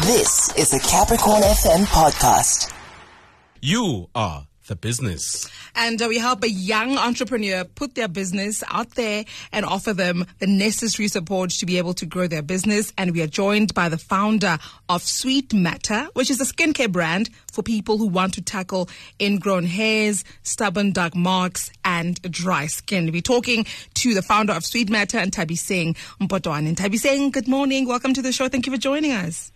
This is a Capricorn FM podcast. You are the business. And uh, we help a young entrepreneur put their business out there and offer them the necessary support to be able to grow their business. And we are joined by the founder of Sweet Matter, which is a skincare brand for people who want to tackle ingrown hairs, stubborn dark marks, and dry skin. We're talking to the founder of Sweet Matter and Tabi Singh Mpotwane. And Nthabiseng, good morning. Welcome to the show. Thank you for joining us.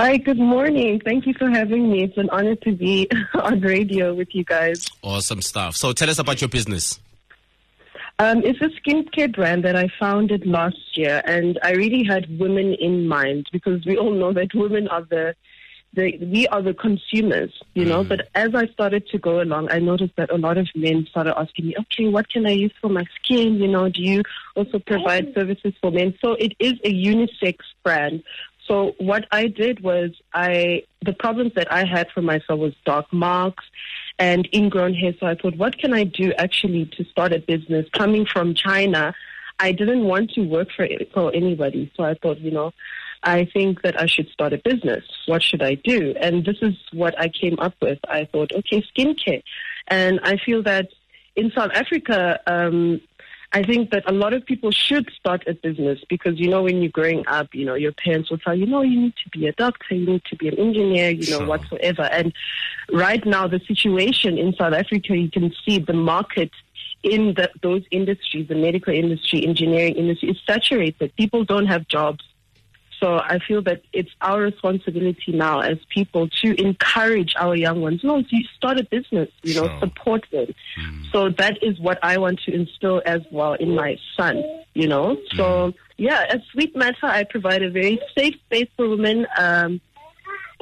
Hi, good morning. Thank you for having me. It's an honor to be on radio with you guys. Awesome stuff. So tell us about your business. Um, it's a skincare brand that I founded last year, and I really had women in mind because we all know that women are the, the we are the consumers, you know. Mm. But as I started to go along, I noticed that a lot of men started asking me, "Okay, what can I use for my skin? You know, do you also provide services for men?" So it is a unisex brand. So what I did was I the problems that I had for myself was dark marks and ingrown hair. So I thought, what can I do actually to start a business? Coming from China, I didn't want to work for for anybody. So I thought, you know, I think that I should start a business. What should I do? And this is what I came up with. I thought, okay, skincare, and I feel that in South Africa. Um, I think that a lot of people should start a business because, you know, when you're growing up, you know, your parents will tell you, no, you need to be a doctor, you need to be an engineer, you know, Sure. whatsoever. And right now, the situation in South Africa, you can see the market in the, those industries, the medical industry, engineering industry, is saturated. People don't have jobs. So I feel that it's our responsibility now as people to encourage our young ones. No, you start a business, you know, Sure. support them. So that is what I want to instill as well in my son, you know. So yeah, at Sweet Matter, I provide a very safe space for women. Um,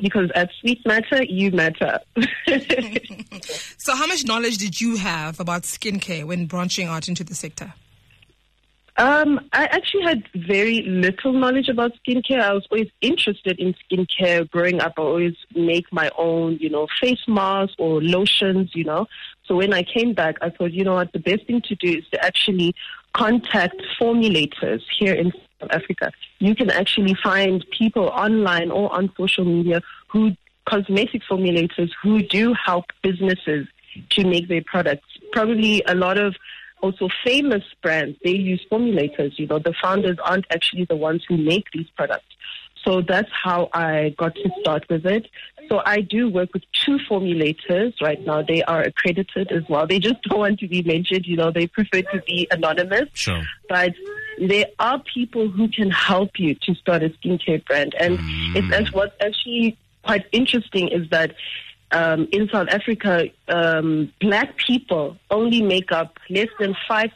because at Sweet Matter, you matter. So, how much knowledge did you have about skincare when branching out into the sector? Um, I actually had very little knowledge about skincare. I was always interested in skincare growing up. I always make my own, you know, face masks or lotions, you know. So when I came back, I thought, you know what, the best thing to do is to actually contact formulators here in South Africa. You can actually find people online or on social media who, cosmetic formulators who do help businesses to make their products. Probably a lot of also famous brands, they use formulators. You know, the founders aren't actually the ones who make these products. So that's how I got to start with it. So I do work with two formulators right now. They are accredited as well. They just don't want to be mentioned. You know, they prefer to be anonymous. Sure. But there are people who can help you to start a skincare brand. And mm. it's as what's actually quite interesting is that um, in South Africa, um, black people only make up less than 5%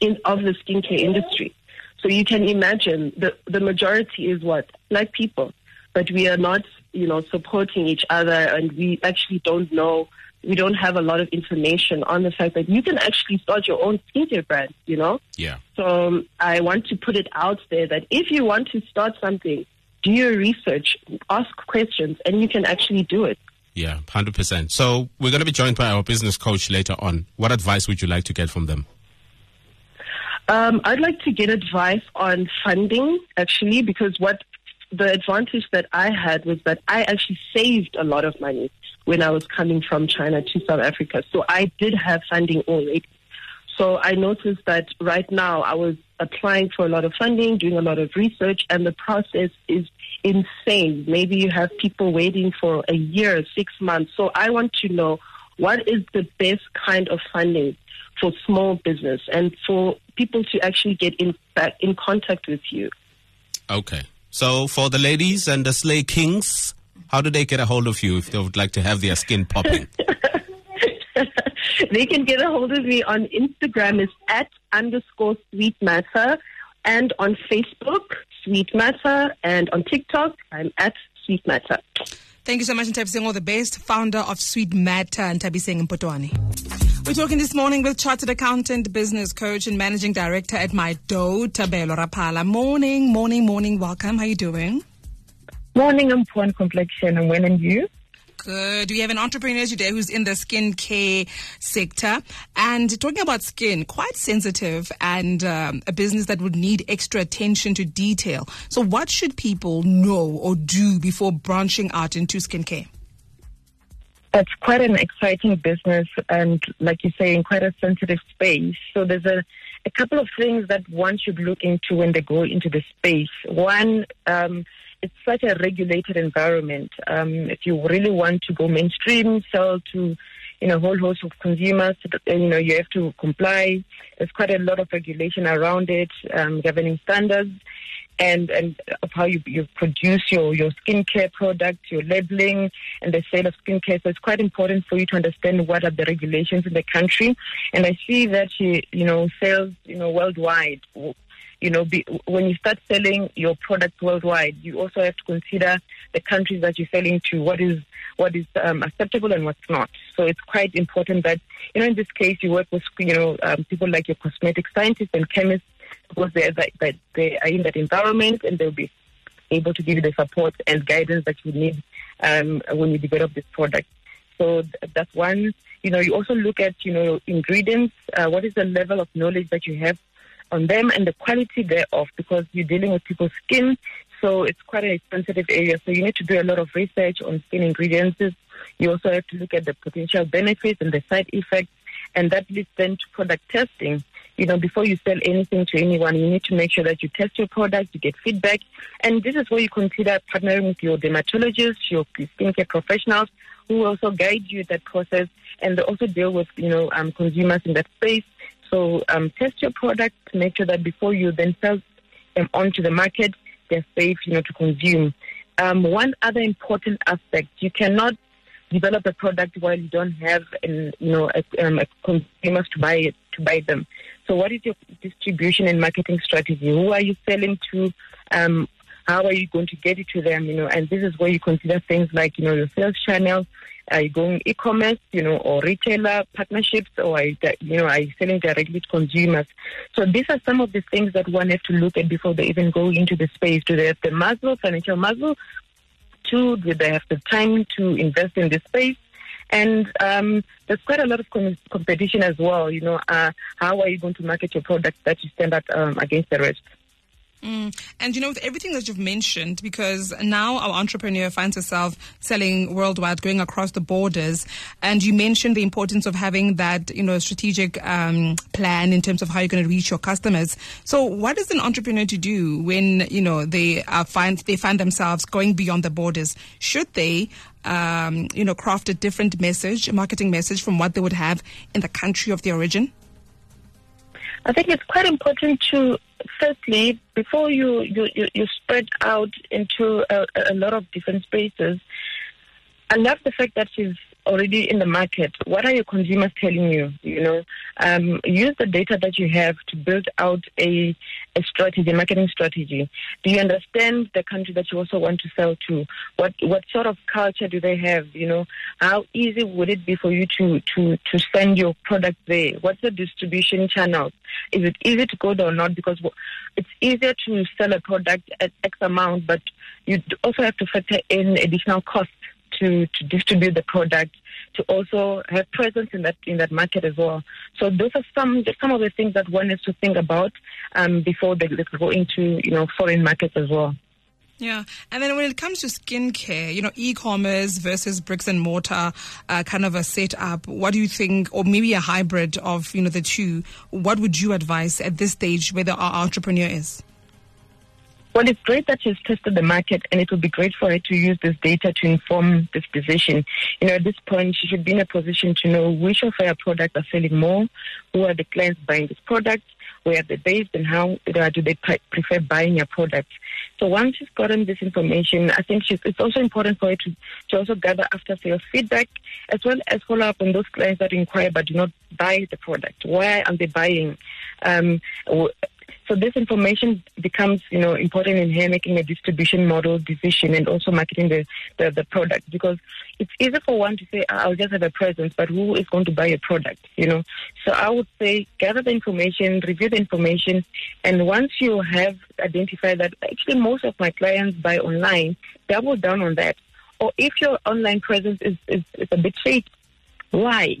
in, of the skincare industry. So you can imagine the, the majority is what? Black people. But we are not, you know, supporting each other and we actually don't know, we don't have a lot of information on the fact that you can actually start your own skincare brand, you know? Yeah. So um, I want to put it out there that if you want to start something, do your research, ask questions, and you can actually do it. Yeah, 100%. So we're going to be joined by our business coach later on. What advice would you like to get from them? Um, I'd like to get advice on funding, actually, because what the advantage that I had was that I actually saved a lot of money when I was coming from China to South Africa. So I did have funding already. So I noticed that right now I was applying for a lot of funding, doing a lot of research, and the process is insane. Maybe you have people waiting for a year, six months. So I want to know what is the best kind of funding for small business and for people to actually get in back in contact with you. Okay. So for the ladies and the Slay Kings, how do they get a hold of you if they would like to have their skin popping? they can get a hold of me on Instagram is at underscore sweet matter and on Facebook, Sweet Matter, and on TikTok, I'm at Sweet Matter. Thank you so much, Nthabiseng, all the best, founder of Sweet Matter, and Nthabiseng Mpotoane. We're talking this morning with chartered accountant, business coach, and managing director at My Dough, Thabelo Raphala. Morning, morning, morning. Welcome. How are you doing? Morning, I'm poor complexion, and when and you? Good. We have an entrepreneur today who's in the skincare sector and talking about skin, quite sensitive and um, a business that would need extra attention to detail. So, what should people know or do before branching out into skincare? It's quite an exciting business and, like you say, in quite a sensitive space. So, there's a, a couple of things that one should look into when they go into the space. One, um, it's such a regulated environment. Um, if you really want to go mainstream, sell to you know, a whole host of consumers, you know, you have to comply. There's quite a lot of regulation around it, um, governing standards and, and of how you, you produce your, your skincare products, your labeling and the sale of skincare. So it's quite important for you to understand what are the regulations in the country. And I see that, you, you know, sales, you know, worldwide you know, be, when you start selling your product worldwide, you also have to consider the countries that you're selling to, what is what is um, acceptable and what's not. So it's quite important that, you know, in this case, you work with, you know, um, people like your cosmetic scientists and chemists because they are, that, that they are in that environment and they'll be able to give you the support and guidance that you need um, when you develop this product. So that's one. You know, you also look at, you know, ingredients. Uh, what is the level of knowledge that you have on them and the quality thereof because you're dealing with people's skin. So it's quite a sensitive area. So you need to do a lot of research on skin ingredients. You also have to look at the potential benefits and the side effects. And that leads then to product testing. You know, before you sell anything to anyone, you need to make sure that you test your product, you get feedback. And this is where you consider partnering with your dermatologists, your skincare professionals who also guide you in that process and they also deal with, you know, um, consumers in that space so um, test your product, make sure that before you then sell them onto the market, they're safe, you know, to consume. Um, one other important aspect: you cannot develop a product while you don't have, an, you know, a, um, a consumers to buy it to buy them. So, what is your distribution and marketing strategy? Who are you selling to? Um, how are you going to get it to them? You know, and this is where you consider things like, you know, your sales channel, are you going e-commerce, you know, or retailer partnerships, or are you, you know, are you selling directly to consumers? So these are some of the things that one has to look at before they even go into the space. Do they have the muscle, financial muscle? Two, do they have the time to invest in this space? And um, there's quite a lot of com- competition as well. You know, uh, how are you going to market your product that you stand out um, against the rest? Mm. And you know, with everything that you've mentioned, because now our entrepreneur finds herself selling worldwide, going across the borders, and you mentioned the importance of having that, you know, strategic um, plan in terms of how you're going to reach your customers. So, what is an entrepreneur to do when you know they find they find themselves going beyond the borders? Should they um, you know, craft a different message, a marketing message from what they would have in the country of their origin? I think it's quite important to, firstly, before you, you, you, spread out into a, a lot of different spaces, I love the fact that she's already in the market. What are your consumers telling you? You know, um, use the data that you have to build out a, a strategy, a marketing strategy. Do you understand the country that you also want to sell to? What what sort of culture do they have? You know, how easy would it be for you to to to send your product there? What's the distribution channel? Is it easy to go there or not? Because it's easier to sell a product at X amount, but you also have to factor in additional costs to, to distribute the product, to also have presence in that in that market as well. So those are some some of the things that one has to think about um, before they, go into you know foreign markets as well. Yeah, and then when it comes to skincare, you know, e-commerce versus bricks and mortar, uh, kind of a setup. What do you think, or maybe a hybrid of you know the two? What would you advise at this stage, where our entrepreneur is? Well, it's great that she's tested the market, and it would be great for her to use this data to inform this decision. You know, at this point, she should be in a position to know which of her products are selling more, who are the clients buying this product, where they're based, and how do they prefer buying your product. So once she's gotten this information, I think it's also important for her to, to also gather after sales feedback, as well as follow up on those clients that inquire but do not buy the product. Why are they buying? Um, so this information becomes, you know, important in here making a distribution model decision and also marketing the, the, the product because it's easy for one to say, I'll just have a presence, but who is going to buy a product, you know? So I would say gather the information, review the information, and once you have identified that actually most of my clients buy online, double down on that Or if your online presence is, is, is a bit fake, why?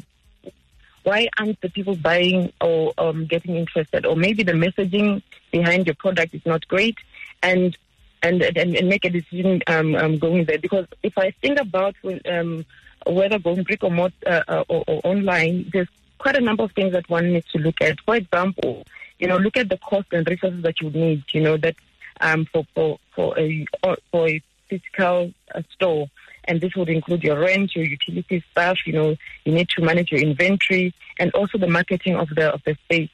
Why aren't the people buying or um, getting interested? Or maybe the messaging behind your product is not great, and and and, and make a decision um, um, going there. Because if I think about um, whether going brick or, mortar, uh, uh, or, or online, there's quite a number of things that one needs to look at. For example, you know, look at the cost and resources that you need. You know that um, for for for a for a physical uh, store, and this would include your rent, your utility stuff. You know, you need to manage your inventory and also the marketing of the of the space.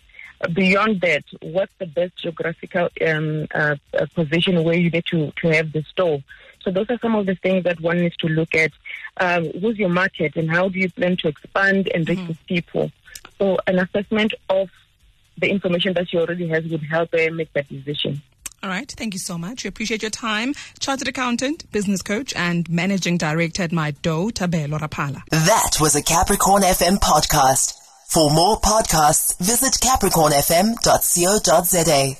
Beyond that, what's the best geographical um, uh, uh, position where you need to, to have the store? So those are some of the things that one needs to look at. Um, who's your market and how do you plan to expand and reach mm-hmm. people? So an assessment of the information that you already have would help uh, make that decision. All right. Thank you so much. We appreciate your time. Chartered accountant, business coach, and managing director at MyDough, Thabelo Raphala. That was a Capricorn FM podcast. For more podcasts, visit capricornfm.co.za.